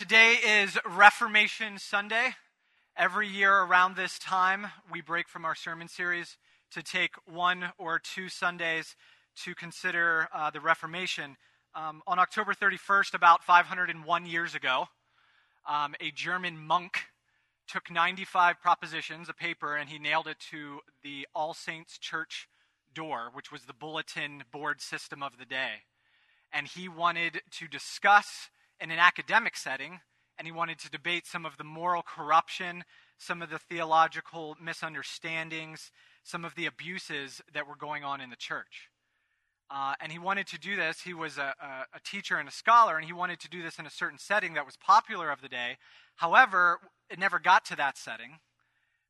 Today is Reformation Sunday. Every year around this time, we break from our sermon series to take one or two Sundays to consider uh, the Reformation. Um, on October 31st, about 501 years ago, um, a German monk took 95 propositions, a paper, and he nailed it to the All Saints Church door, which was the bulletin board system of the day. And he wanted to discuss in an academic setting, and he wanted to debate some of the moral corruption, some of the theological misunderstandings, some of the abuses that were going on in the church. Uh, and he wanted to do this. He was a, a, a, teacher and a scholar, and he wanted to do this in a certain setting that was popular of the day. However, it never got to that setting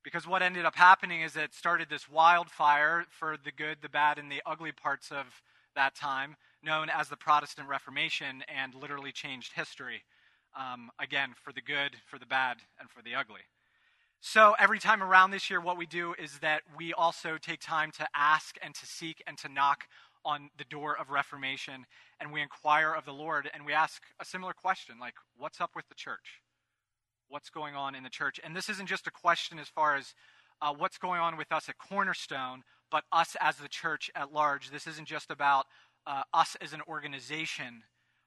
because what ended up happening is it started this wildfire for the good, the bad, and the ugly parts of that time known as the Protestant Reformation and literally changed history. Um, again, for the good, for the bad, and for the ugly. So every time around this year, what we do is that we also take time to ask and to seek and to knock on the door of Reformation, and we inquire of the Lord, and we ask a similar question like, what's up with the church? What's going on in the church? And this isn't just a question as far as uh, what's going on with us at Cornerstone, but us as the church at large. This isn't just about uh, us as an organization,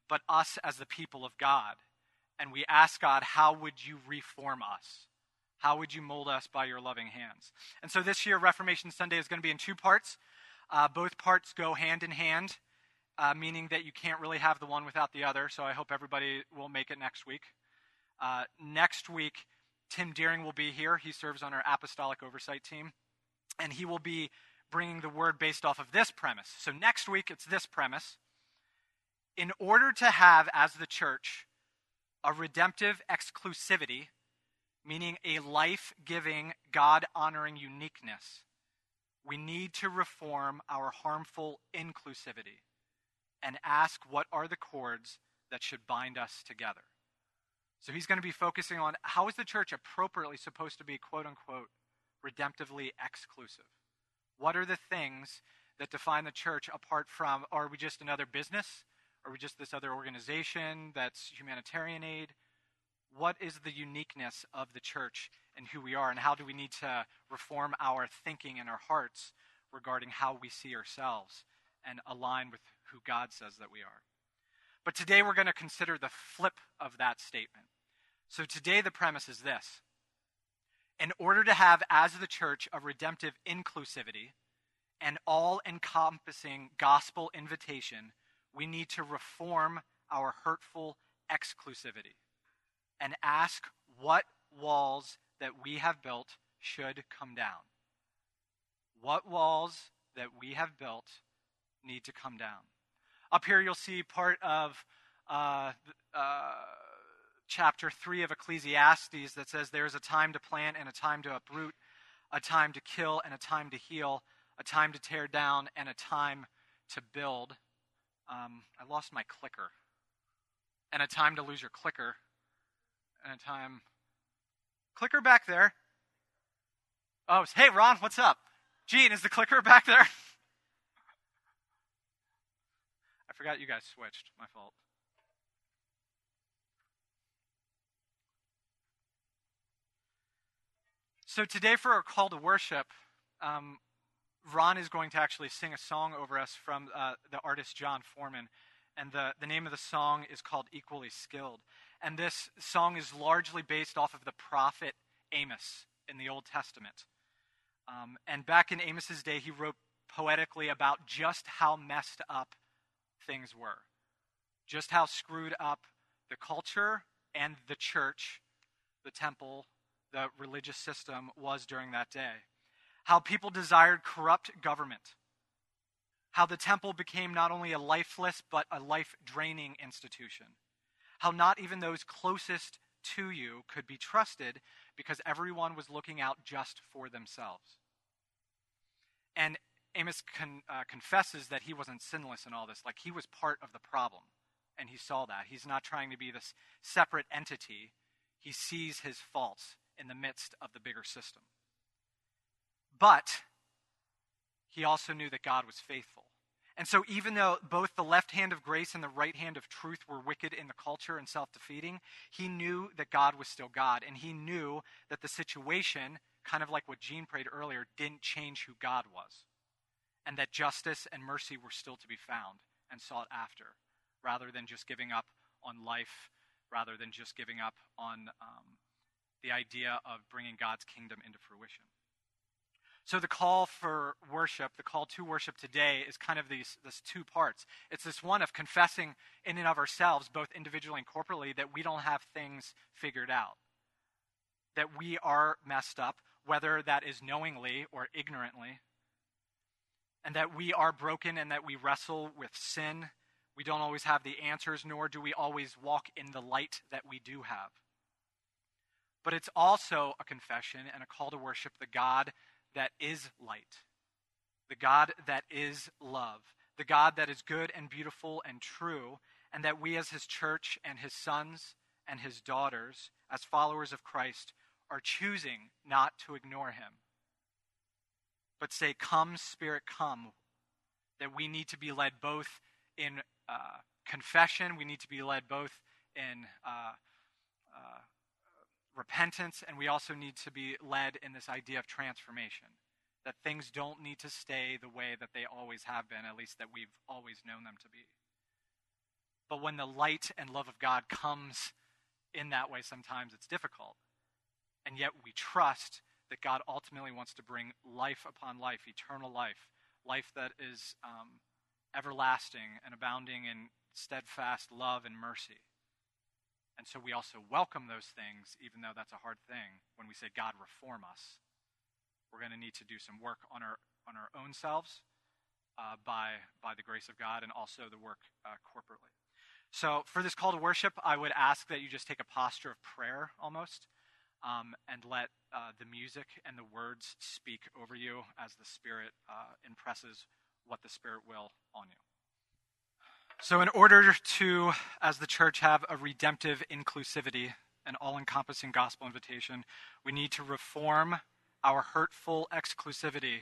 but us as the people of God. And we ask God, how would you reform us? How would you mold us by your loving hands? And so this year, Reformation Sunday is going to be in two parts. Uh, both parts go hand in hand, uh, meaning that you can't really have the one without the other. So I hope everybody will make it next week. Uh, next week, Tim Deering will be here. He serves on our apostolic oversight team. And he will be bringing the word based off of this premise. So next week, it's this premise. In order to have, as the church, a redemptive exclusivity, meaning a life giving, God honoring uniqueness, we need to reform our harmful inclusivity and ask what are the cords that should bind us together. So he's going to be focusing on how is the church appropriately supposed to be, quote unquote, redemptively exclusive? What are the things that define the church apart from, are we just another business? Are we just this other organization that's humanitarian aid? What is the uniqueness of the church and who we are, and how do we need to reform our thinking and our hearts regarding how we see ourselves and align with who God says that we are? But today we're going to consider the flip of that statement. So today the premise is this in order to have, as the church, a redemptive inclusivity an all encompassing gospel invitation, we need to reform our hurtful exclusivity and ask what walls that we have built should come down. What walls that we have built need to come down. Up here, you'll see part of uh, uh, chapter 3 of Ecclesiastes that says there is a time to plant and a time to uproot, a time to kill and a time to heal, a time to tear down and a time to build. Um, I lost my clicker. And a time to lose your clicker. And a time. Clicker back there. Oh, hey, Ron, what's up? Gene, is the clicker back there? I forgot you guys switched. My fault. So today, for our call to worship, um, Ron is going to actually sing a song over us from uh, the artist Jon Foreman. And the, the name of the song is called Equally Skilled. And this song is largely based off of the prophet Amos in the Old Testament. Um, and back in Amos's day, he wrote poetically about just how messed up things were, just how screwed up the culture and the church, the temple, the religious system was during that day. How people desired corrupt government. How the temple became not only a lifeless, but a life draining institution. How not even those closest to you could be trusted because everyone was looking out just for themselves. And Amos con, uh, confesses that he wasn't sinless in all this, like he was part of the problem. And he saw that. He's not trying to be this separate entity. He sees his faults in the midst of the bigger system. But he also knew that God was faithful. And so, even though both the left hand of grace and the right hand of truth were wicked in the culture and self defeating, he knew that God was still God. And he knew that the situation, kind of like what Jean prayed earlier, didn't change who God was. And that justice and mercy were still to be found and sought after, rather than just giving up on life, rather than just giving up on um, the idea of bringing God's kingdom into fruition. So the call for worship, the call to worship today is kind of these this two parts. It's this one of confessing in and of ourselves, both individually and corporately, that we don't have things figured out. That we are messed up, whether that is knowingly or ignorantly. And that we are broken and that we wrestle with sin. We don't always have the answers, nor do we always walk in the light that we do have. But it's also a confession and a call to worship the God that is light, the God that is love, the God that is good and beautiful and true, and that we as his church and his sons and his daughters, as followers of Christ, are choosing not to ignore him, but say, Come, Spirit, come. That we need to be led both in uh, confession, we need to be led both in uh, uh, repentance, and we also need to be led in this idea of transformation. That things don't need to stay the way that they always have been, at least that we've always known them to be. But when the light and love of God comes in that way, sometimes it's difficult. And yet we trust that God ultimately wants to bring life upon life, eternal life, life that is um, everlasting and abounding in steadfast love and mercy. And so we also welcome those things, even though that's a hard thing when we say, God, reform us. We're going to need to do some work on our, on our own selves uh, by, by the grace of God and also the work uh, corporately. So for this call to worship, I would ask that you just take a posture of prayer almost um, and let uh, the music and the words speak over you as the Spirit uh, impresses what the Spirit will on you. So, in order to, as the church, have a redemptive inclusivity, an all encompassing gospel invitation, we need to reform our hurtful exclusivity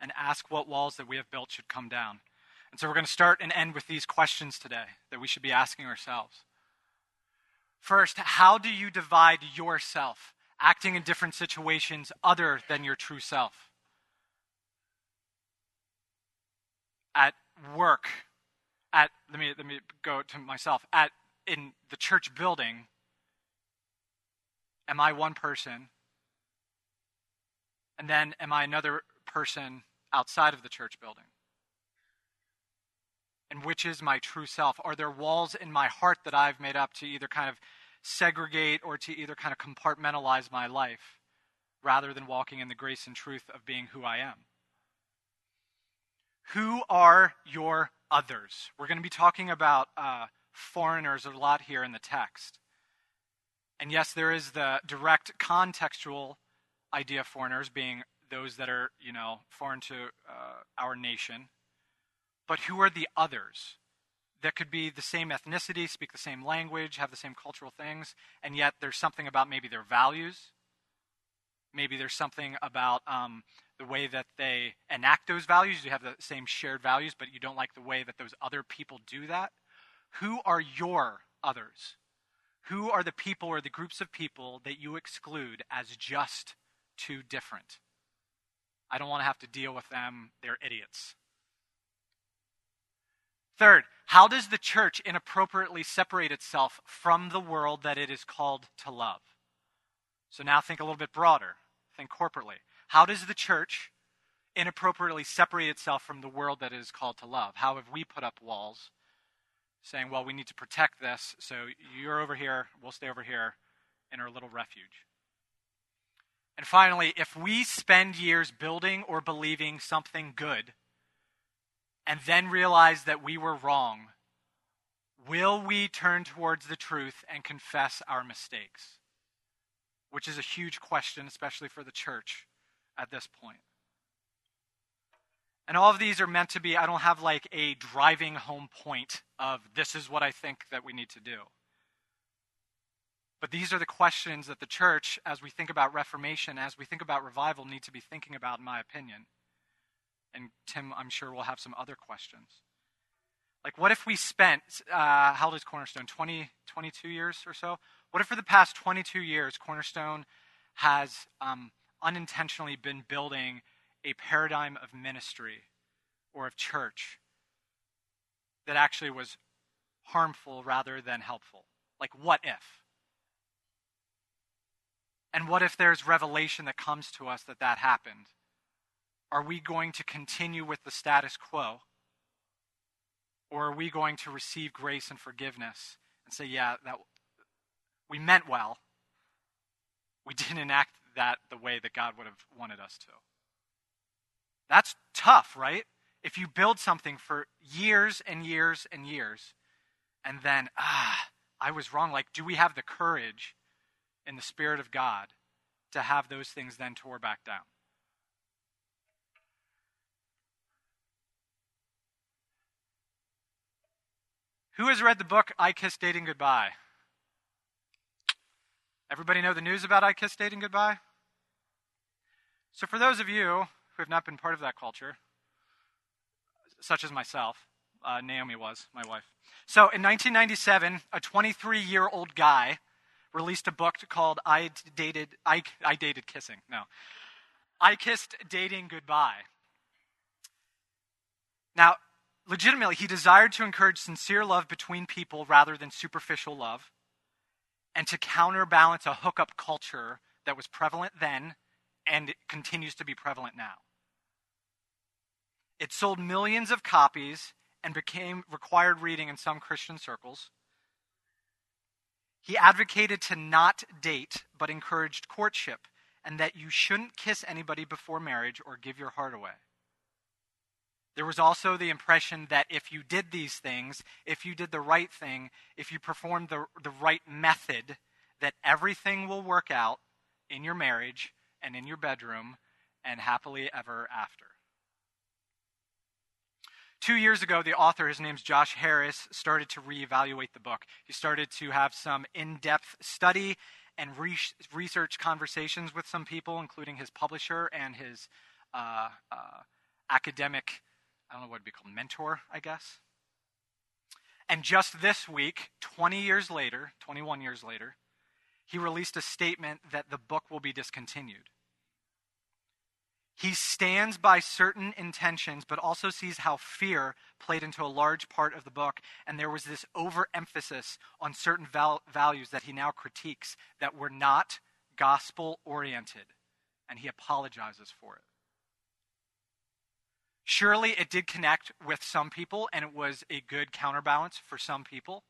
and ask what walls that we have built should come down. And so, we're going to start and end with these questions today that we should be asking ourselves. First, how do you divide yourself, acting in different situations other than your true self? At work, at let me let me go to myself. At in the church building am i one person? And then am i another person outside of the church building? And which is my true self? Are there walls in my heart that i've made up to either kind of segregate or to either kind of compartmentalize my life rather than walking in the grace and truth of being who i am? Who are your others. We're going to be talking about uh, foreigners a lot here in the text. And yes, there is the direct contextual idea of foreigners being those that are, you know, foreign to uh, our nation. But who are the others? That could be the same ethnicity, speak the same language, have the same cultural things, and yet there's something about maybe their values. Maybe there's something about um, the way that they enact those values. You have the same shared values, but you don't like the way that those other people do that. Who are your others? Who are the people or the groups of people that you exclude as just too different? I don't want to have to deal with them. They're idiots. Third, how does the church inappropriately separate itself from the world that it is called to love? So now think a little bit broader. Corporately. How does the church inappropriately separate itself from the world that it is called to love? How have we put up walls saying, well, we need to protect this, so you're over here, we'll stay over here in our little refuge? And finally, if we spend years building or believing something good and then realize that we were wrong, will we turn towards the truth and confess our mistakes? Which is a huge question, especially for the church at this point. And all of these are meant to be, I don't have like a driving home point of this is what I think that we need to do. But these are the questions that the church, as we think about Reformation, as we think about revival, need to be thinking about, in my opinion. And Tim, I'm sure, will have some other questions. Like, what if we spent, uh, how old is Cornerstone? 20, 22 years or so? What if for the past 22 years, Cornerstone has um, unintentionally been building a paradigm of ministry or of church that actually was harmful rather than helpful? Like, what if? And what if there's revelation that comes to us that that happened? Are we going to continue with the status quo? Or are we going to receive grace and forgiveness and say, yeah, that we meant well. We didn't enact that the way that God would have wanted us to. That's tough, right? If you build something for years and years and years, and then, ah, I was wrong. Like, do we have the courage in the Spirit of God to have those things then tore back down? Who has read the book I Kiss Dating Goodbye? Everybody know the news about I Kiss Dating Goodbye? So, for those of you who have not been part of that culture, such as myself, uh, Naomi was, my wife. So, in 1997, a 23 year old guy released a book called I Dated, I, I Dated Kissing. No. I Kissed Dating Goodbye. Now, legitimately, he desired to encourage sincere love between people rather than superficial love, and to counterbalance a hookup culture that was prevalent then and continues to be prevalent now. It sold millions of copies and became required reading in some Christian circles. He advocated to not date, but encouraged courtship, and that you shouldn't kiss anybody before marriage or give your heart away. There was also the impression that if you did these things, if you did the right thing, if you performed the, the right method, that everything will work out in your marriage and in your bedroom and happily ever after. Two years ago, the author, his name's Josh Harris, started to reevaluate the book. He started to have some in depth study and re- research conversations with some people, including his publisher and his uh, uh, academic I don't know what it'd be called, mentor, I guess. And just this week, 20 years later, 21 years later, he released a statement that the book will be discontinued. He stands by certain intentions, but also sees how fear played into a large part of the book. And there was this overemphasis on certain val- values that he now critiques that were not gospel oriented. And he apologizes for it. Surely it did connect with some people, and it was a good counterbalance for some people.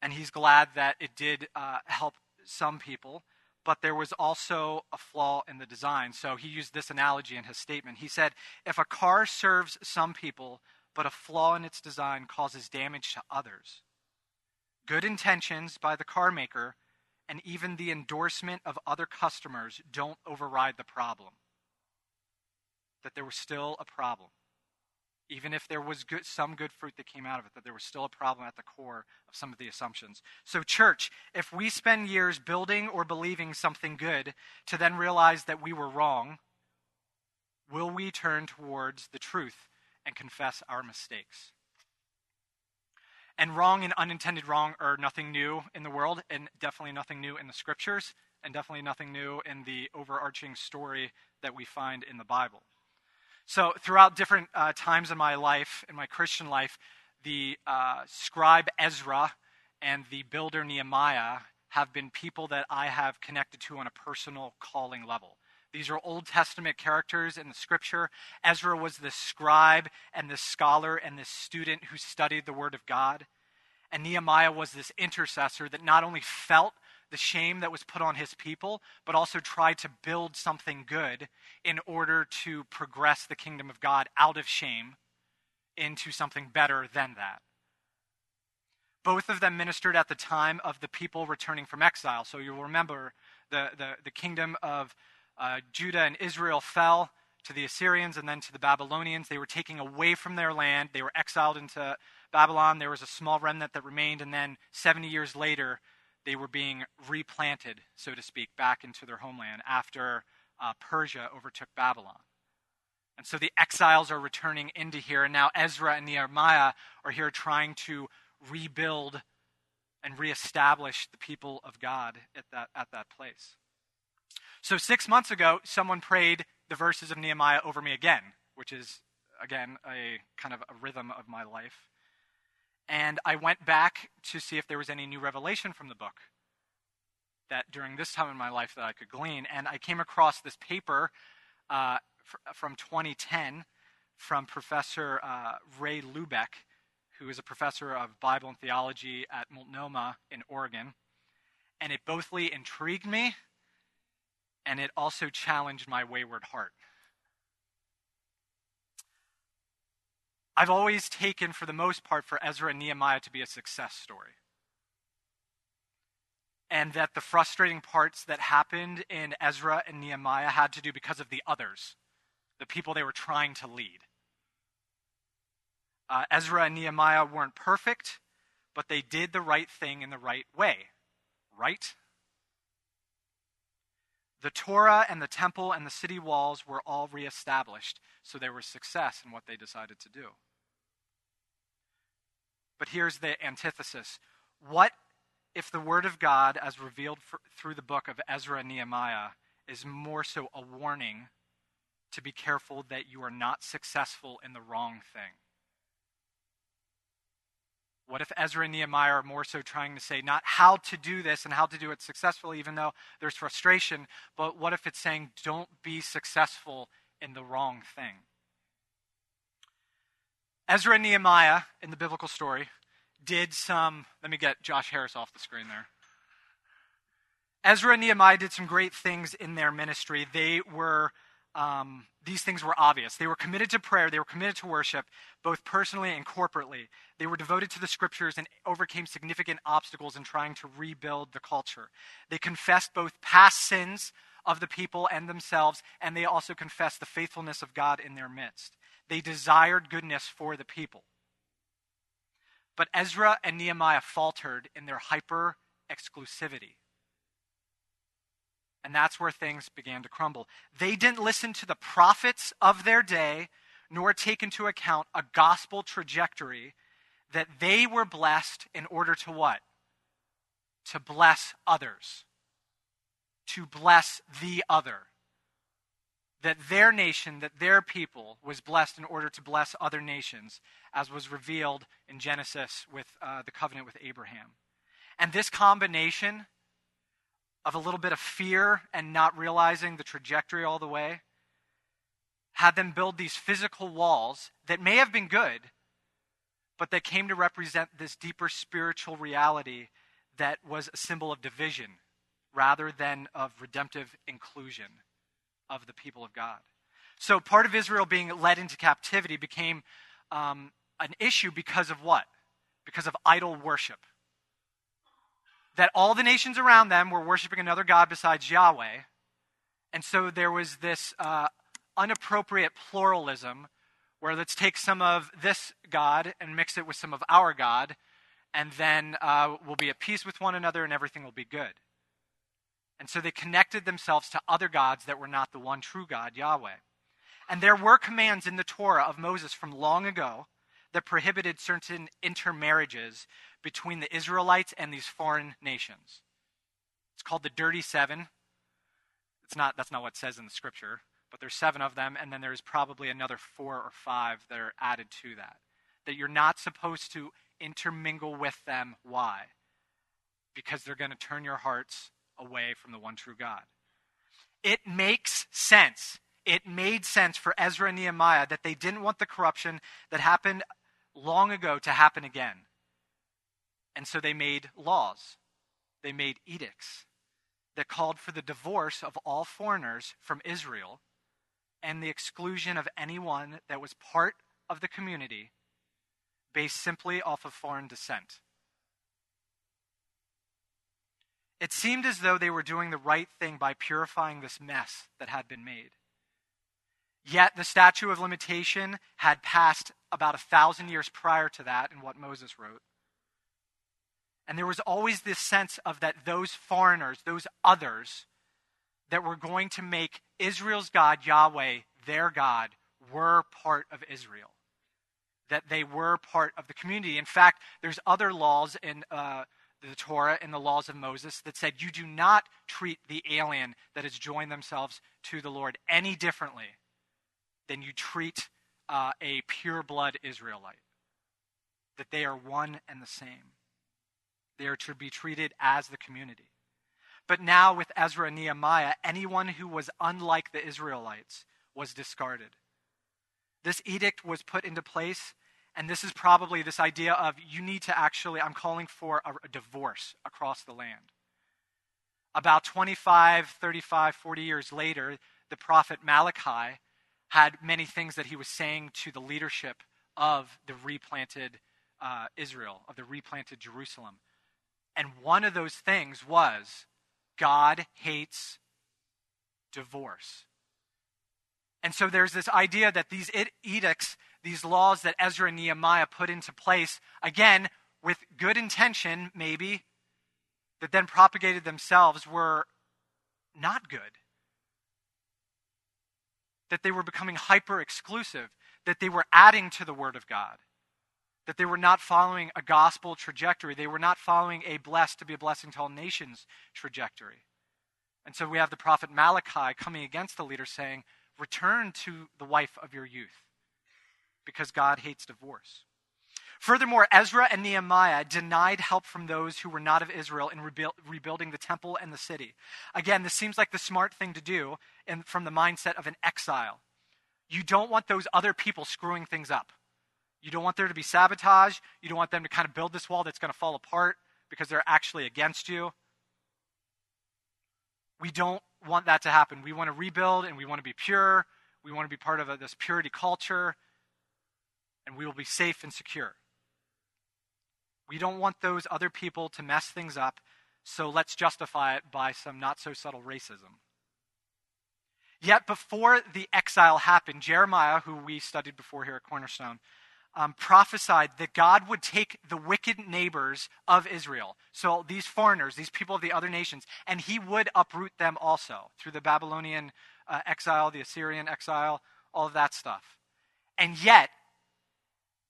And he's glad that it did uh, help some people, but there was also a flaw in the design. So he used this analogy in his statement. He said, If a car serves some people, but a flaw in its design causes damage to others, good intentions by the car maker and even the endorsement of other customers don't override the problem that there was still a problem. Even if there was good, some good fruit that came out of it, that there was still a problem at the core of some of the assumptions. So, church, if we spend years building or believing something good to then realize that we were wrong, will we turn towards the truth and confess our mistakes? And wrong and unintended wrong are nothing new in the world, and definitely nothing new in the scriptures, and definitely nothing new in the overarching story that we find in the Bible. So, throughout different uh, times in my life, in my Christian life, the uh, scribe Ezra and the builder Nehemiah have been people that I have connected to on a personal calling level. These are Old Testament characters in the scripture. Ezra was the scribe and the scholar and the student who studied the Word of God. And Nehemiah was this intercessor that not only felt the shame that was put on his people, but also tried to build something good in order to progress the kingdom of God out of shame into something better than that. Both of them ministered at the time of the people returning from exile. So you'll remember the, the, the kingdom of uh, Judah and Israel fell to the Assyrians and then to the Babylonians. They were taken away from their land, they were exiled into Babylon. There was a small remnant that remained, and then 70 years later, they were being replanted, so to speak, back into their homeland after uh, Persia overtook Babylon. And so the exiles are returning into here, and now Ezra and Nehemiah are here trying to rebuild and reestablish the people of God at that, at that place. So, six months ago, someone prayed the verses of Nehemiah over me again, which is, again, a kind of a rhythm of my life. And I went back to see if there was any new revelation from the book that during this time in my life that I could glean. And I came across this paper uh, from 2010 from Professor uh, Ray Lubeck, who is a professor of Bible and theology at Multnomah in Oregon. And it bothly intrigued me and it also challenged my wayward heart. I've always taken, for the most part, for Ezra and Nehemiah to be a success story. And that the frustrating parts that happened in Ezra and Nehemiah had to do because of the others, the people they were trying to lead. Uh, Ezra and Nehemiah weren't perfect, but they did the right thing in the right way. Right? The Torah and the temple and the city walls were all reestablished, so there was success in what they decided to do. But here's the antithesis. What if the Word of God, as revealed for, through the book of Ezra and Nehemiah, is more so a warning to be careful that you are not successful in the wrong thing? What if Ezra and Nehemiah are more so trying to say not how to do this and how to do it successfully, even though there's frustration, but what if it's saying don't be successful in the wrong thing? Ezra and Nehemiah in the biblical story did some, let me get Josh Harris off the screen there. Ezra and Nehemiah did some great things in their ministry. They were um, these things were obvious. They were committed to prayer, they were committed to worship, both personally and corporately. They were devoted to the scriptures and overcame significant obstacles in trying to rebuild the culture. They confessed both past sins of the people and themselves, and they also confessed the faithfulness of God in their midst. They desired goodness for the people. But Ezra and Nehemiah faltered in their hyper exclusivity. And that's where things began to crumble. They didn't listen to the prophets of their day, nor take into account a gospel trajectory that they were blessed in order to what? To bless others. To bless the other. That their nation, that their people was blessed in order to bless other nations, as was revealed in Genesis with uh, the covenant with Abraham. And this combination of a little bit of fear and not realizing the trajectory all the way, had them build these physical walls that may have been good, but they came to represent this deeper spiritual reality that was a symbol of division rather than of redemptive inclusion of the people of God. So part of Israel being led into captivity became um, an issue because of what? Because of idol worship that all the nations around them were worshiping another God besides Yahweh. And so there was this uh, unappropriate pluralism where let's take some of this God and mix it with some of our God, and then uh, we'll be at peace with one another and everything will be good. And so they connected themselves to other gods that were not the one true God, Yahweh. And there were commands in the Torah of Moses from long ago that prohibited certain intermarriages between the Israelites and these foreign nations. It's called the Dirty Seven. It's not, that's not what says in the scripture, but there's seven of them, and then there's probably another four or five that are added to that. That you're not supposed to intermingle with them. Why? Because they're going to turn your hearts away from the one true God. It makes sense. It made sense for Ezra and Nehemiah that they didn't want the corruption that happened long ago to happen again. And so they made laws, they made edicts that called for the divorce of all foreigners from Israel and the exclusion of anyone that was part of the community based simply off of foreign descent. It seemed as though they were doing the right thing by purifying this mess that had been made. Yet the statute of limitation had passed about a thousand years prior to that in what Moses wrote. And there was always this sense of that those foreigners, those others, that were going to make Israel's God, Yahweh, their God, were part of Israel, that they were part of the community. In fact, there's other laws in uh, the Torah and the laws of Moses that said you do not treat the alien that has joined themselves to the Lord any differently than you treat uh, a pure blood Israelite. That they are one and the same. They are to be treated as the community. But now, with Ezra and Nehemiah, anyone who was unlike the Israelites was discarded. This edict was put into place and this is probably this idea of you need to actually, I'm calling for a, a, divorce across the land. About 25, 35, 40 years later, the prophet Malachi had many things that he was saying to the leadership of the replanted uh, Israel, of the replanted Jerusalem. And one of those things was God hates divorce. And so there's this idea that these edicts these laws that Ezra and Nehemiah put into place, again, with good intention, maybe, that then propagated themselves, were not good. That they were becoming hyper exclusive, that they were adding to the Word of God, that they were not following a gospel trajectory, they were not following a blessed to be a blessing to all nations trajectory. And so we have the prophet Malachi coming against the leader saying, Return to the wife of your youth because God hates divorce. Furthermore, Ezra and Nehemiah denied help from those who were not of Israel in rebuild, rebuilding the temple and the city. Again, this seems like the smart thing to do in, from the mindset of an exile. You don't want those other people screwing things up. You don't want there to be sabotage. You don't want them to kind of build this wall that's going to fall apart because they're actually against you. We don't want that to happen. We want to rebuild and we want to be pure. We want to be part of a, this purity culture and we will be safe and secure. We don't want those other people to mess things up, so let's justify it by some not so subtle racism. Yet before the exile happened, Jeremiah, who we studied before here at Cornerstone, um, prophesied that God would take the wicked neighbors of Israel, so these foreigners, these people of the other nations, and he would uproot them also through the Babylonian uh, exile, the Assyrian exile, all of that stuff. And yet,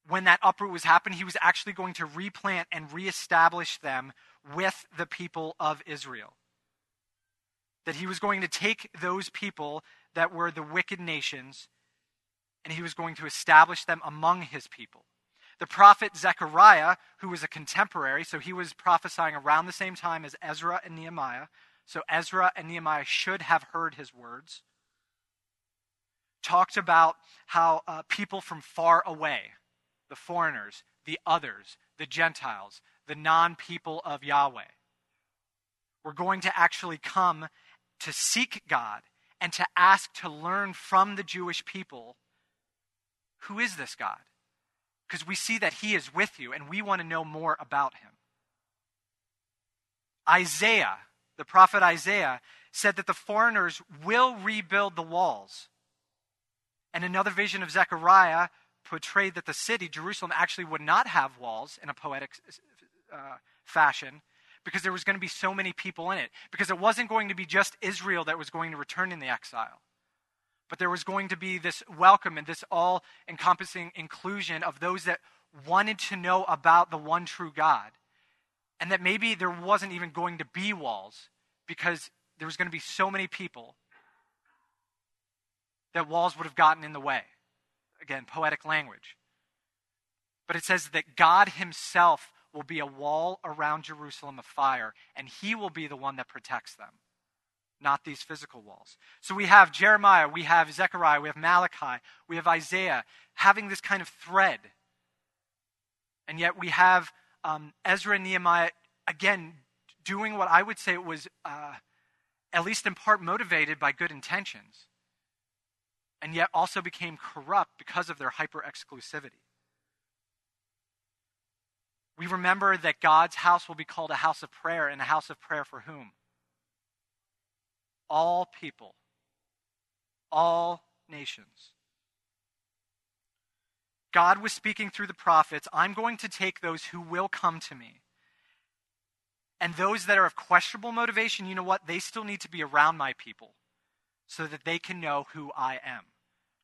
when that uproot was happening, he was actually going to replant and reestablish them with the people of Israel. That he was going to take those people that were the wicked nations and he was going to establish them among his people. The prophet Zechariah, who was a contemporary, so he was prophesying around the same time as Ezra and Nehemiah, so Ezra and Nehemiah should have heard his words, talked about how uh, people from far away, the foreigners, the others, the Gentiles, the non people of Yahweh. We're going to actually come to seek God and to ask to learn from the Jewish people who is this God? Because we see that He is with you and we want to know more about Him. Isaiah, the prophet Isaiah, said that the foreigners will rebuild the walls. And another vision of Zechariah portrayed that the city, Jerusalem, actually would not have walls in a poetic uh, fashion because there was going to be so many people in it. Because it wasn't going to be just Israel that was going to return in the exile. But there was going to be this welcome and this all encompassing inclusion of those that wanted to know about the one true God. And that maybe there wasn't even going to be walls because there was going to be so many people that walls would have gotten in the way again, poetic language. But it says that God Himself will be a wall around Jerusalem of fire, and He will be the one that protects them, not these physical walls. So we have Jeremiah, we have Zechariah, we have Malachi, we have Isaiah having this kind of thread. And yet we have um, Ezra and Nehemiah, again, doing what I would say was, uh, at least in part, motivated by good intentions and yet also became corrupt because of their hyper exclusivity. We remember that God's house will be called a house of prayer, and a house of prayer for whom? All people, all nations. God was speaking through the prophets I'm going to take those who will come to me. And those that are of questionable motivation, you know what? They still need to be around my people so that they can know who I am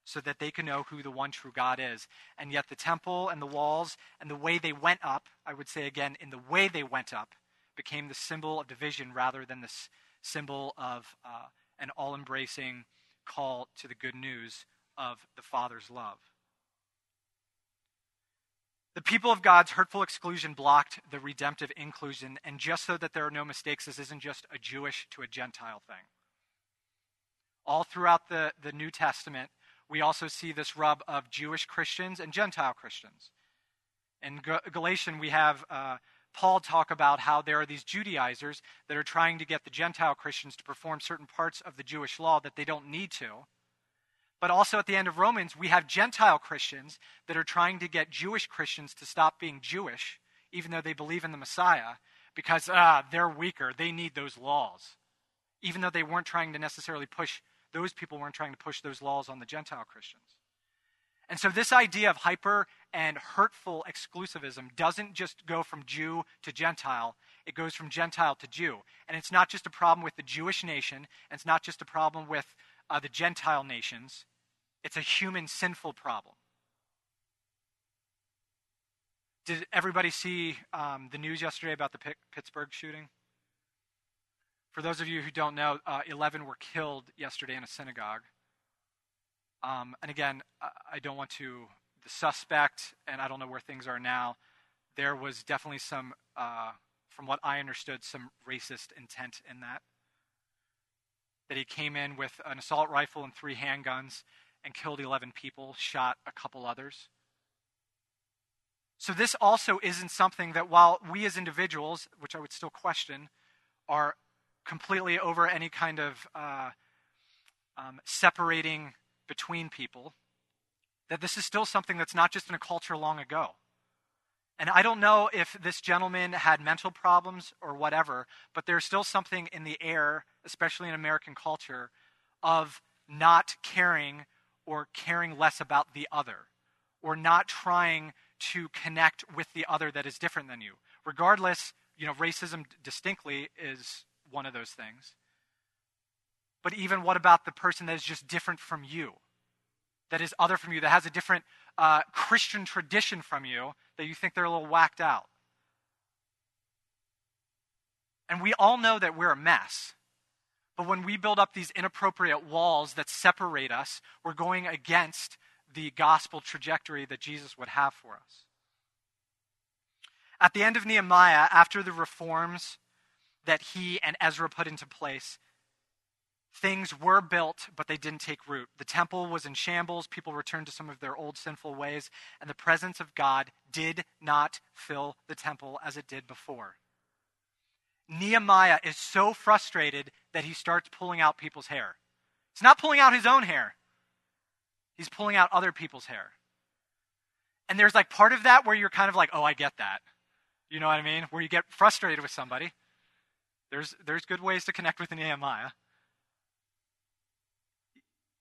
so that they can know who the one true God is. And yet, the temple and the walls and the way they went up, I would say again, in the way they went up, became the symbol of division rather than the symbol of uh, an all embracing call to the good news of the Father's love. The people of God's hurtful exclusion blocked the redemptive inclusion, and just so that there are no mistakes, this isn't just a Jewish to a Gentile thing. All throughout the, the New Testament, we also see this rub of Jewish Christians and Gentile Christians. In Galatian, we have uh, Paul talk about how there are these Judaizers that are trying to get the Gentile Christians to perform certain parts of the Jewish law that they don't need to. But also at the end of Romans, we have Gentile Christians that are trying to get Jewish Christians to stop being Jewish, even though they believe in the Messiah, because ah, they're weaker. They need those laws. Even though they weren't trying to necessarily push those people weren't trying to push those laws on the Gentile Christians. And so, this idea of hyper and hurtful exclusivism doesn't just go from Jew to Gentile, it goes from Gentile to Jew. And it's not just a problem with the Jewish nation, and it's not just a problem with uh, the Gentile nations, it's a human sinful problem. Did everybody see um, the news yesterday about the P- Pittsburgh shooting? For those of you who don't know, uh, 11 were killed yesterday in a synagogue. Um, and again, I don't want to, the suspect, and I don't know where things are now, there was definitely some, uh, from what I understood, some racist intent in that. That he came in with an assault rifle and three handguns and killed 11 people, shot a couple others. So, this also isn't something that, while we as individuals, which I would still question, are completely over any kind of uh, um, separating between people, that this is still something that's not just in a culture long ago. And I don't know if this gentleman had mental problems or whatever, but there's still something in the air, especially in American culture, of not caring or caring less about the other, or not trying to connect with the other that is different than you. Regardless, you know, racism distinctly is one of those things. But even what about the person that is just different from you? That is other from you, that has a different uh, Christian tradition from you, that you think they're a little whacked out? And we all know that we're a mess. But when we build up these inappropriate walls that separate us, we're going against the gospel trajectory that Jesus would have for us. At the end of Nehemiah, after the reforms that he and Ezra put into place. Things were built, but they didn't take root. The temple was in shambles. People returned to some of their old sinful ways, and the presence of God did not fill the temple as it did before. Nehemiah is so frustrated that he starts pulling out people's hair. He's not pulling out his own hair, he's pulling out other people's hair. And there's like part of that where you're kind of like, oh, I get that. You know what I mean? Where you get frustrated with somebody. There's, there's good ways to connect with Nehemiah.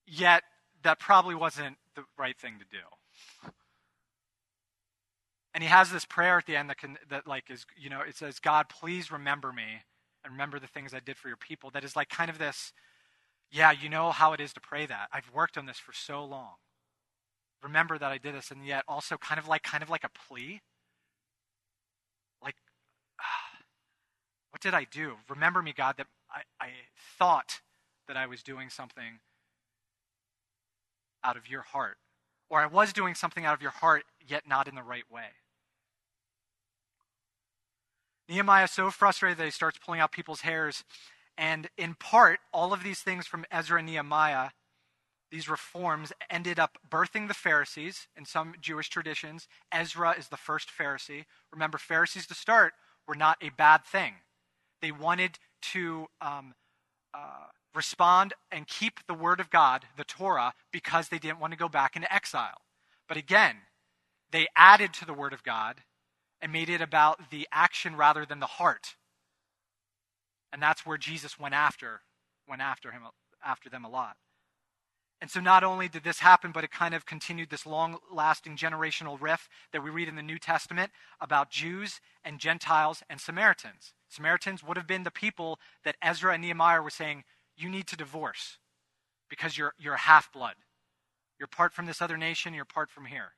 Yet, that probably wasn't the right thing to do. And he has this prayer at the end that, can, that like is, you know, it says, God, please remember me and remember the things I did for your people. That is like kind of this, yeah, you know how it is to pray that. I've worked on this for so long. Remember that I did this, and yet also kind of like kind of like a plea. Like, what did I do? Remember me, God, that I, I thought that I was doing something out of your heart. Or I was doing something out of your heart, yet not in the right way. Nehemiah is so frustrated that he starts pulling out people's hairs. And in part, all of these things from Ezra and Nehemiah, these reforms, ended up birthing the Pharisees in some Jewish traditions. Ezra is the first Pharisee. Remember, Pharisees to start were not a bad thing. They wanted to um, uh, respond and keep the word of God, the Torah, because they didn't want to go back into exile. But again, they added to the word of God and made it about the action rather than the heart. And that's where Jesus went after went after him after them a lot. And so not only did this happen, but it kind of continued this long lasting generational rift that we read in the New Testament about Jews and Gentiles and Samaritans. Samaritans would have been the people that Ezra and Nehemiah were saying, you need to divorce because you're, you're half blood. You're part from this other nation, you're part from here.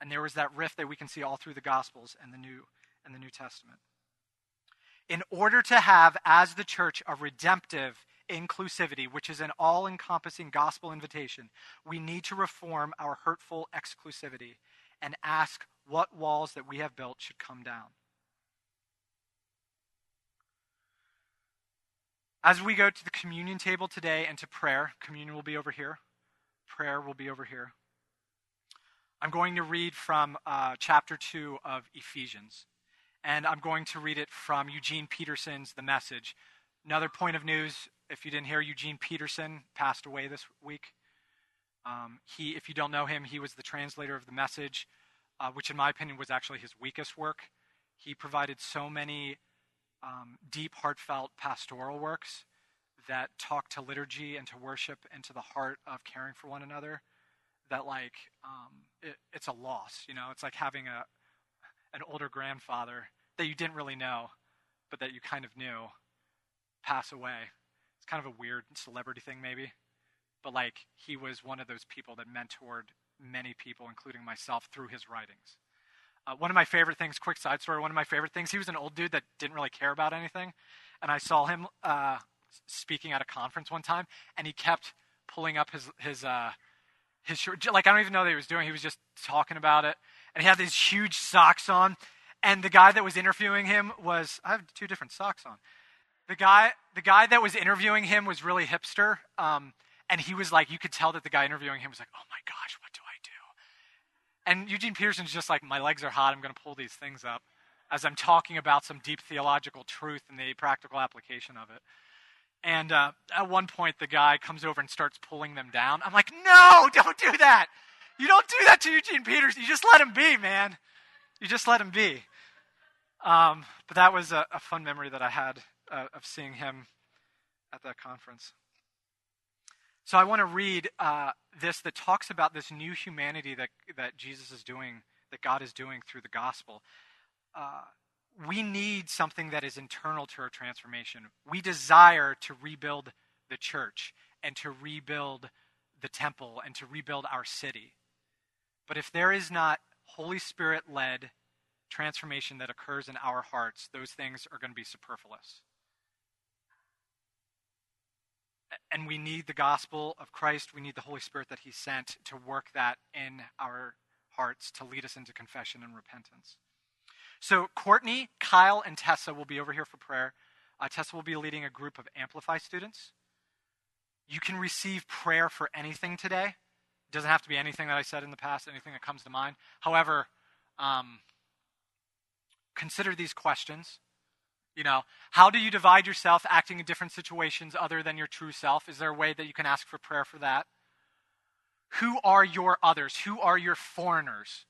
And there was that rift that we can see all through the Gospels and the New and the New Testament. In order to have, as the church, a redemptive inclusivity, which is an all encompassing gospel invitation, we need to reform our hurtful exclusivity and ask what walls that we have built should come down. As we go to the communion table today and to prayer, communion will be over here, prayer will be over here. I'm going to read from uh, chapter 2 of Ephesians, and I'm going to read it from Eugene Peterson's The Message. Another point of news if you didn't hear, Eugene Peterson passed away this week. Um, he, if you don't know him, he was the translator of The Message, uh, which, in my opinion, was actually his weakest work. He provided so many um, deep, heartfelt pastoral works that talk to liturgy and to worship and to the heart of caring for one another that like um, it, it's a loss you know it's like having a an older grandfather that you didn't really know but that you kind of knew pass away it's kind of a weird celebrity thing maybe but like he was one of those people that mentored many people including myself through his writings uh, one of my favorite things, quick side story, one of my favorite things, he was an old dude that didn't really care about anything. And I saw him uh, speaking at a conference one time, and he kept pulling up his, his, uh, his shirt. Like, I don't even know what he was doing. He was just talking about it. And he had these huge socks on. And the guy that was interviewing him was, I have two different socks on. The guy, the guy that was interviewing him was really hipster. Um, and he was like, you could tell that the guy interviewing him was like, oh my gosh, what do I do? and Eugene Peterson's just like, my legs are hot, I'm going to pull these things up as I'm talking about some deep theological truth and the practical application of it. And uh, at one point, the guy comes over and starts pulling them down. I'm like, no, don't do that. You don't do that to Eugene Peterson. You just let him be, man. You just let him be. Um, but that was a, a, fun memory that I had uh, of seeing him at that conference. So I want to read uh, this that talks about this new humanity that, that Jesus is doing, that God is doing through the gospel. Uh, we need something that is internal to our transformation. We desire to rebuild the church and to rebuild the temple and to rebuild our city. But if there is not Holy Spirit led transformation that occurs in our hearts, those things are going to be superfluous and we need the gospel of Christ. We need the Holy Spirit that He sent to work that in our hearts to lead us into confession and repentance. So, Courtney, Kyle, and Tessa will be over here for prayer. Uh, Tessa will be leading a group of Amplify students. You can receive prayer for anything today. It doesn't have to be anything that I said in the past, anything that comes to mind. However, um, consider these questions you know, how do you divide yourself acting in different situations other than your true self? Is there a way that you can ask for prayer for that? Who are your others? Who are your foreigners?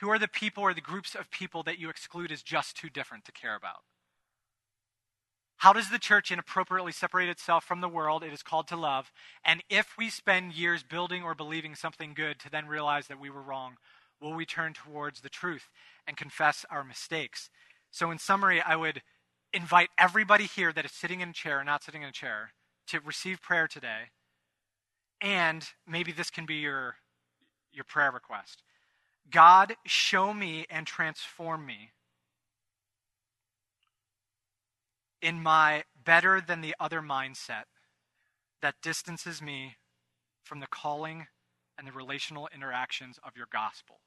Who are the people or the groups of people that you exclude as just too different to care about? How does the church inappropriately separate itself from the world it is called to love? And if we spend years building or believing something good to then realize that we were wrong, will we turn towards the truth and confess our mistakes? So, in summary, I would invite everybody here that is sitting in a chair or not sitting in a chair to receive prayer today. And maybe this can be your, your prayer request God, show me and transform me in my better than the other mindset that distances me from the calling and the relational interactions of your gospel.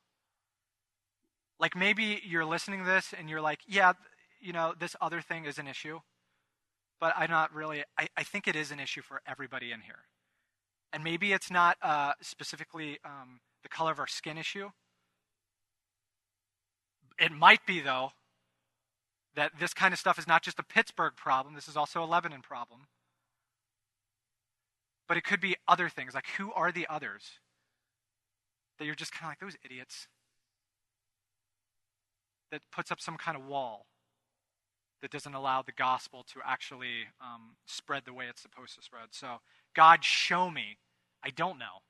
Like maybe you're listening to this and you're like, yeah, you know, this other thing is an issue. But I'm not really, I, I think it is an issue for everybody in here. And maybe it's not uh, specifically um, the color of our skin issue. It might be, though, that this kind of stuff is not just a Pittsburgh problem, this is also a Lebanon problem. But it could be other things. Like, who are the others? That you're just kind of like, those idiots that puts up some kind of wall that doesn't allow the gospel to actually um, spread the way it's supposed to spread. So, God, show me. I don't know.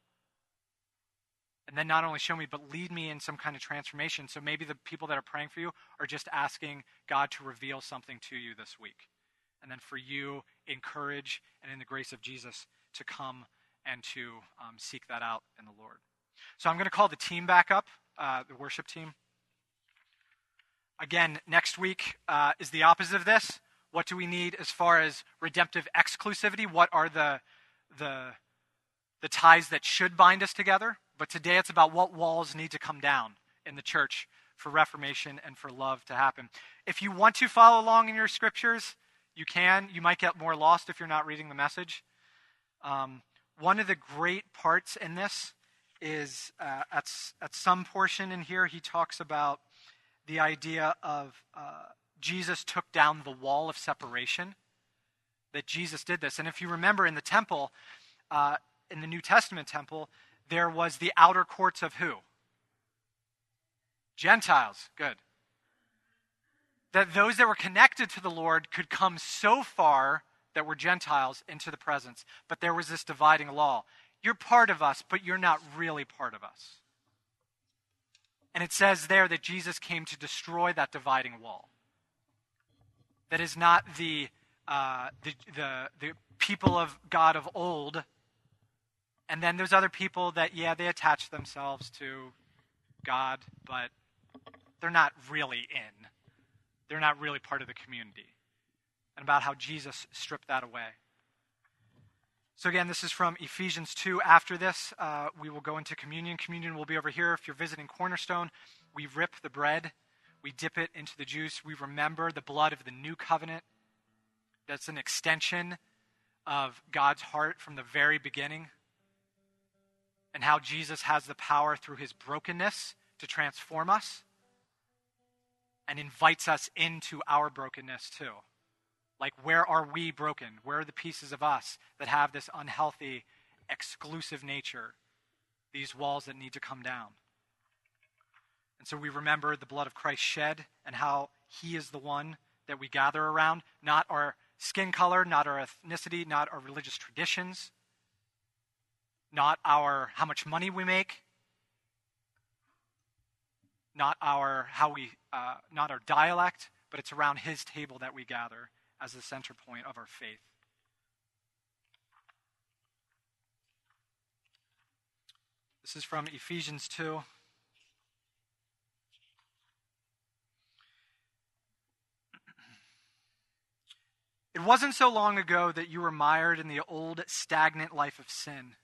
And then not only show me, but lead me in some kind of transformation. So maybe the people that are praying for you are just asking God to reveal something to you this week. And then for you, encourage and in the grace of Jesus to come and to um, seek that out in the Lord. So I'm going to call the team back up, uh, the worship team. Again, next week uh, is the opposite of this. What do we need as far as redemptive exclusivity? What are the, the, the ties that should bind us together? But today it's about what walls need to come down in the church for reformation and for love to happen. If you want to follow along in your scriptures, you can. You might get more lost if you're not reading the message. Um, one of the great parts in this is uh, at, at some portion in here, he talks about the idea of uh, Jesus took down the wall of separation, that Jesus did this. And if you remember in the temple, uh, in the New Testament temple, there was the outer courts of who? Gentiles. Good. That those that were connected to the Lord could come so far that were Gentiles into the presence. But there was this dividing law. You're part of us, but you're not really part of us. And it says there that Jesus came to destroy that dividing wall. That is not the, uh, the, the, the people of God of old. And then there's other people that, yeah, they attach themselves to God, but they're not really in. They're not really part of the community and about how Jesus stripped that away. So, again, this is from Ephesians 2. After this, uh, we will go into communion. Communion will be over here. If you're visiting Cornerstone, we rip the bread, we dip it into the juice, we remember the blood of the new covenant. That's an extension of God's heart from the very beginning, and how Jesus has the power through his brokenness to transform us and invites us into our brokenness too. Like, where are we broken? Where are the pieces of us that have this unhealthy, exclusive nature? These walls that need to come down. And so we remember the blood of Christ shed and how he is the one that we gather around, not our skin color, not our ethnicity, not our religious traditions, not our how much money we make, not our how we uh, not our dialect, but it's around his table that we gather as the center point of our faith. This is from Ephesians 2. It wasn't so long ago that you were mired in the old stagnant life of sin.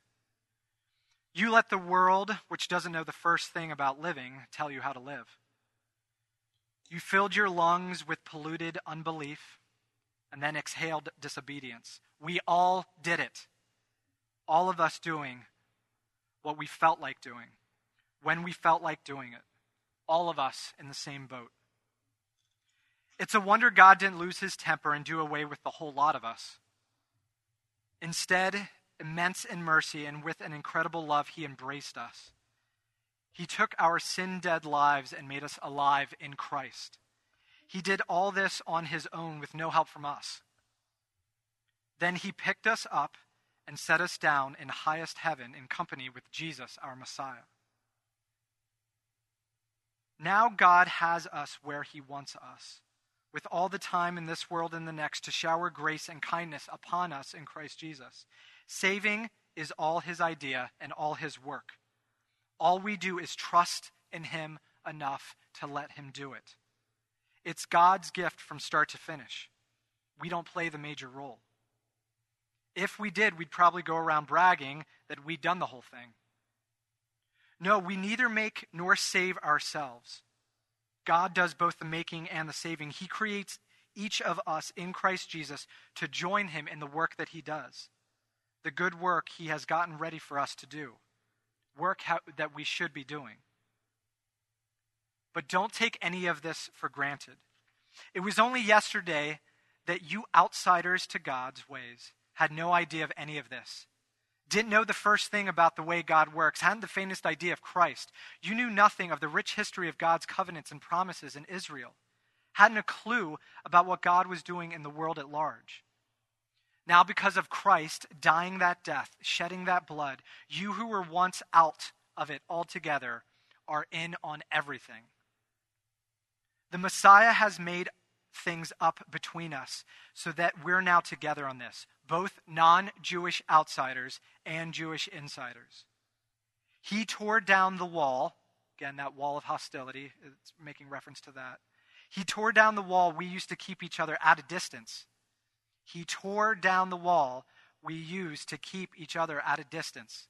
You let the world, which doesn't know the first thing about living, tell you how to live. You filled your lungs with polluted unbelief and then exhaled disobedience. We all did it. All of us doing what we felt like doing, when we felt like doing it. All of us in the same boat. It's a wonder God didn't lose his temper and do away with the whole lot of us. Instead, immense in mercy and with an incredible love, he embraced us. He took our sin dead lives and made us alive in Christ. He did all this on his own with no help from us. Then he picked us up and set us down in highest heaven in company with Jesus, our Messiah. Now God has us where he wants us, with all the time in this world and the next to shower grace and kindness upon us in Christ Jesus. Saving is all his idea and all his work. All we do is trust in him enough to let him do it. It's God's gift from start to finish. We don't play the major role. If we did, we'd probably go around bragging that we'd done the whole thing. No, we neither make nor save ourselves. God does both the making and the saving. He creates each of us in Christ Jesus to join him in the work that he does, the good work he has gotten ready for us to do, work that we should be doing. But don't take any of this for granted. It was only yesterday that you outsiders to God's ways had no idea of any of this. Didn't know the first thing about the way God works, hadn't the faintest idea of Christ. You knew nothing of the rich history of God's covenants and promises in Israel, hadn't a clue about what God was doing in the world at large. Now, because of Christ dying that death, shedding that blood, you who were once out of it altogether are in on everything. The Messiah has made things up between us so that we're now together on this, both non Jewish outsiders and Jewish insiders. He tore down the wall, again, that wall of hostility, it's making reference to that. He tore down the wall we used to keep each other at a distance. He tore down the wall we used to keep each other at a distance.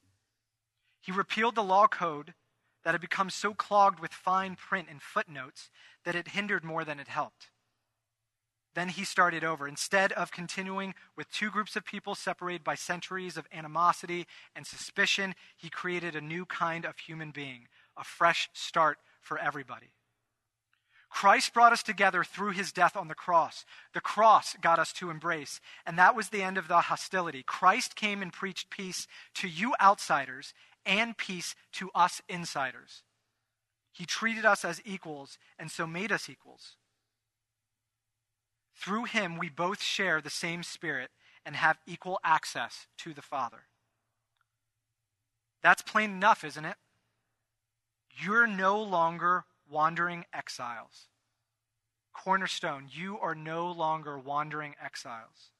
He repealed the law code that had become so clogged with fine print and footnotes that it hindered more than it helped. Then he started over. Instead of continuing with two groups of people separated by centuries of animosity and suspicion, he created a new kind of human being, a fresh start for everybody. Christ brought us together through his death on the cross. The cross got us to embrace, and that was the end of the hostility. Christ came and preached peace to you outsiders and peace to us insiders. He treated us as equals and so made us equals. Through him, we both share the same Spirit and have equal access to the Father. That's plain enough, isn't it? You're no longer wandering exiles. Cornerstone, you are no longer wandering exiles.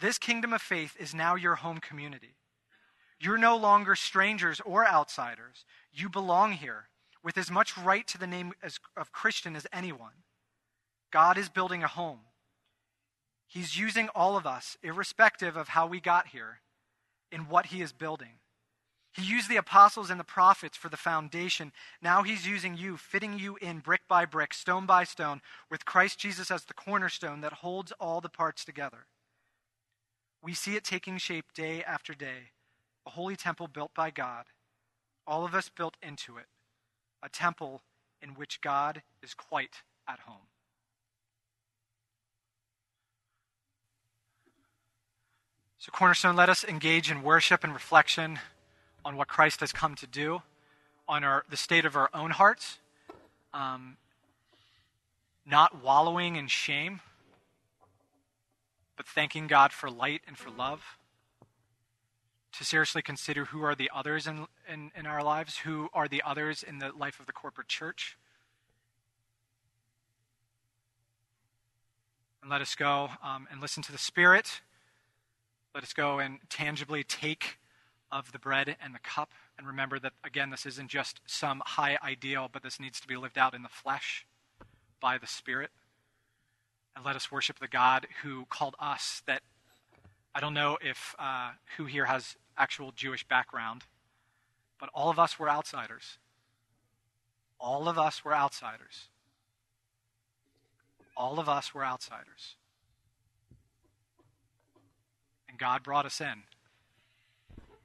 This kingdom of faith is now your home community. You're no longer strangers or outsiders. You belong here with as much right to the name as, of Christian as anyone. God is building a home. He's using all of us, irrespective of how we got here, in what He is building. He used the apostles and the prophets for the foundation. Now he's using you, fitting you in brick by brick, stone by stone, with Christ Jesus as the cornerstone that holds all the parts together. We see it taking shape day after day a holy temple built by God, all of us built into it, a temple in which God is quite at home. So, Cornerstone, let us engage in worship and reflection on what Christ has come to do, on our, the state of our own hearts, um, not wallowing in shame, but thanking God for light and for love. To seriously consider who are the others in, in, in our lives, who are the others in the life of the corporate church. And let us go um, and listen to the Spirit. Let us go and tangibly take of the bread and the cup. And remember that, again, this isn't just some high ideal, but this needs to be lived out in the flesh by the Spirit. And let us worship the God who called us that I don't know if uh, who here has actual Jewish background, but all of us were outsiders. All of us were outsiders. All of us were outsiders. And God brought us in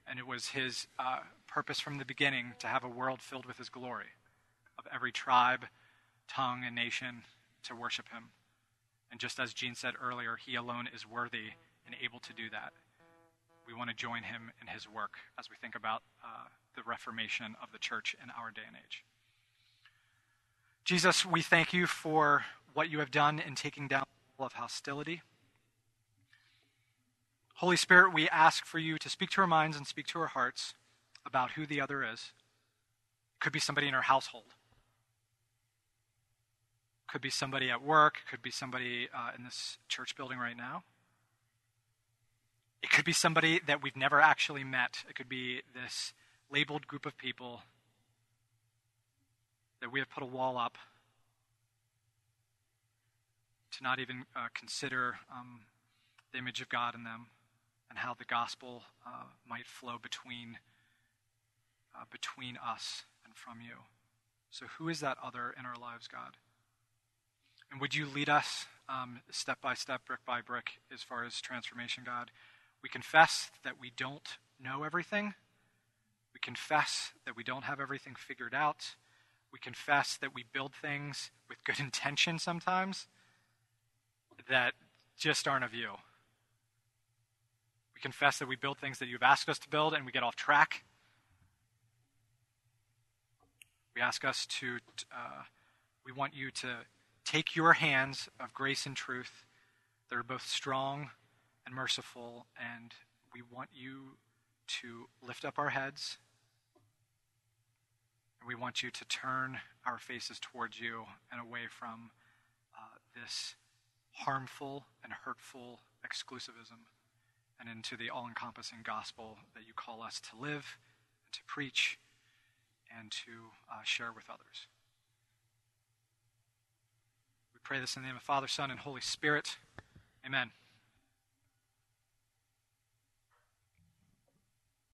and it was his uh, purpose from the beginning to have a world filled with his glory, of every tribe, tongue, and nation to worship him. And just as Gene said earlier, he alone is worthy and able to do that. We want to join him in his work as we think about uh, the reformation of the church in our day and age. Jesus, we thank you for what you have done in taking down the wall of hostility. Holy Spirit, we ask for you to speak to our minds and speak to our hearts about who the other is. Could be somebody in our household. Could be somebody at work. Could be somebody uh, in this church building right now. It could be somebody that we've never actually met. It could be this labeled group of people that we have put a wall up to not even uh, consider um, the image of God in them and how the gospel uh, might flow between, uh, between us and from you. So, who is that other in our lives, God? And would you lead us um, step by step, brick by brick, as far as transformation, God? We confess that we don't know everything. We confess that we don't have everything figured out. We confess that we build things with good intention sometimes that just aren't of you. We confess that we build things that you've asked us to build and we get off track. We ask us to, uh, we want you to take your hands of grace and truth that are both strong and merciful, and we want you to lift up our heads. And we want you to turn our faces towards you and away from uh, this harmful and hurtful exclusivism and into the all encompassing gospel that you call us to live, and to preach, and to uh, share with others. We pray this in the name of Father, Son, and Holy Spirit. Amen.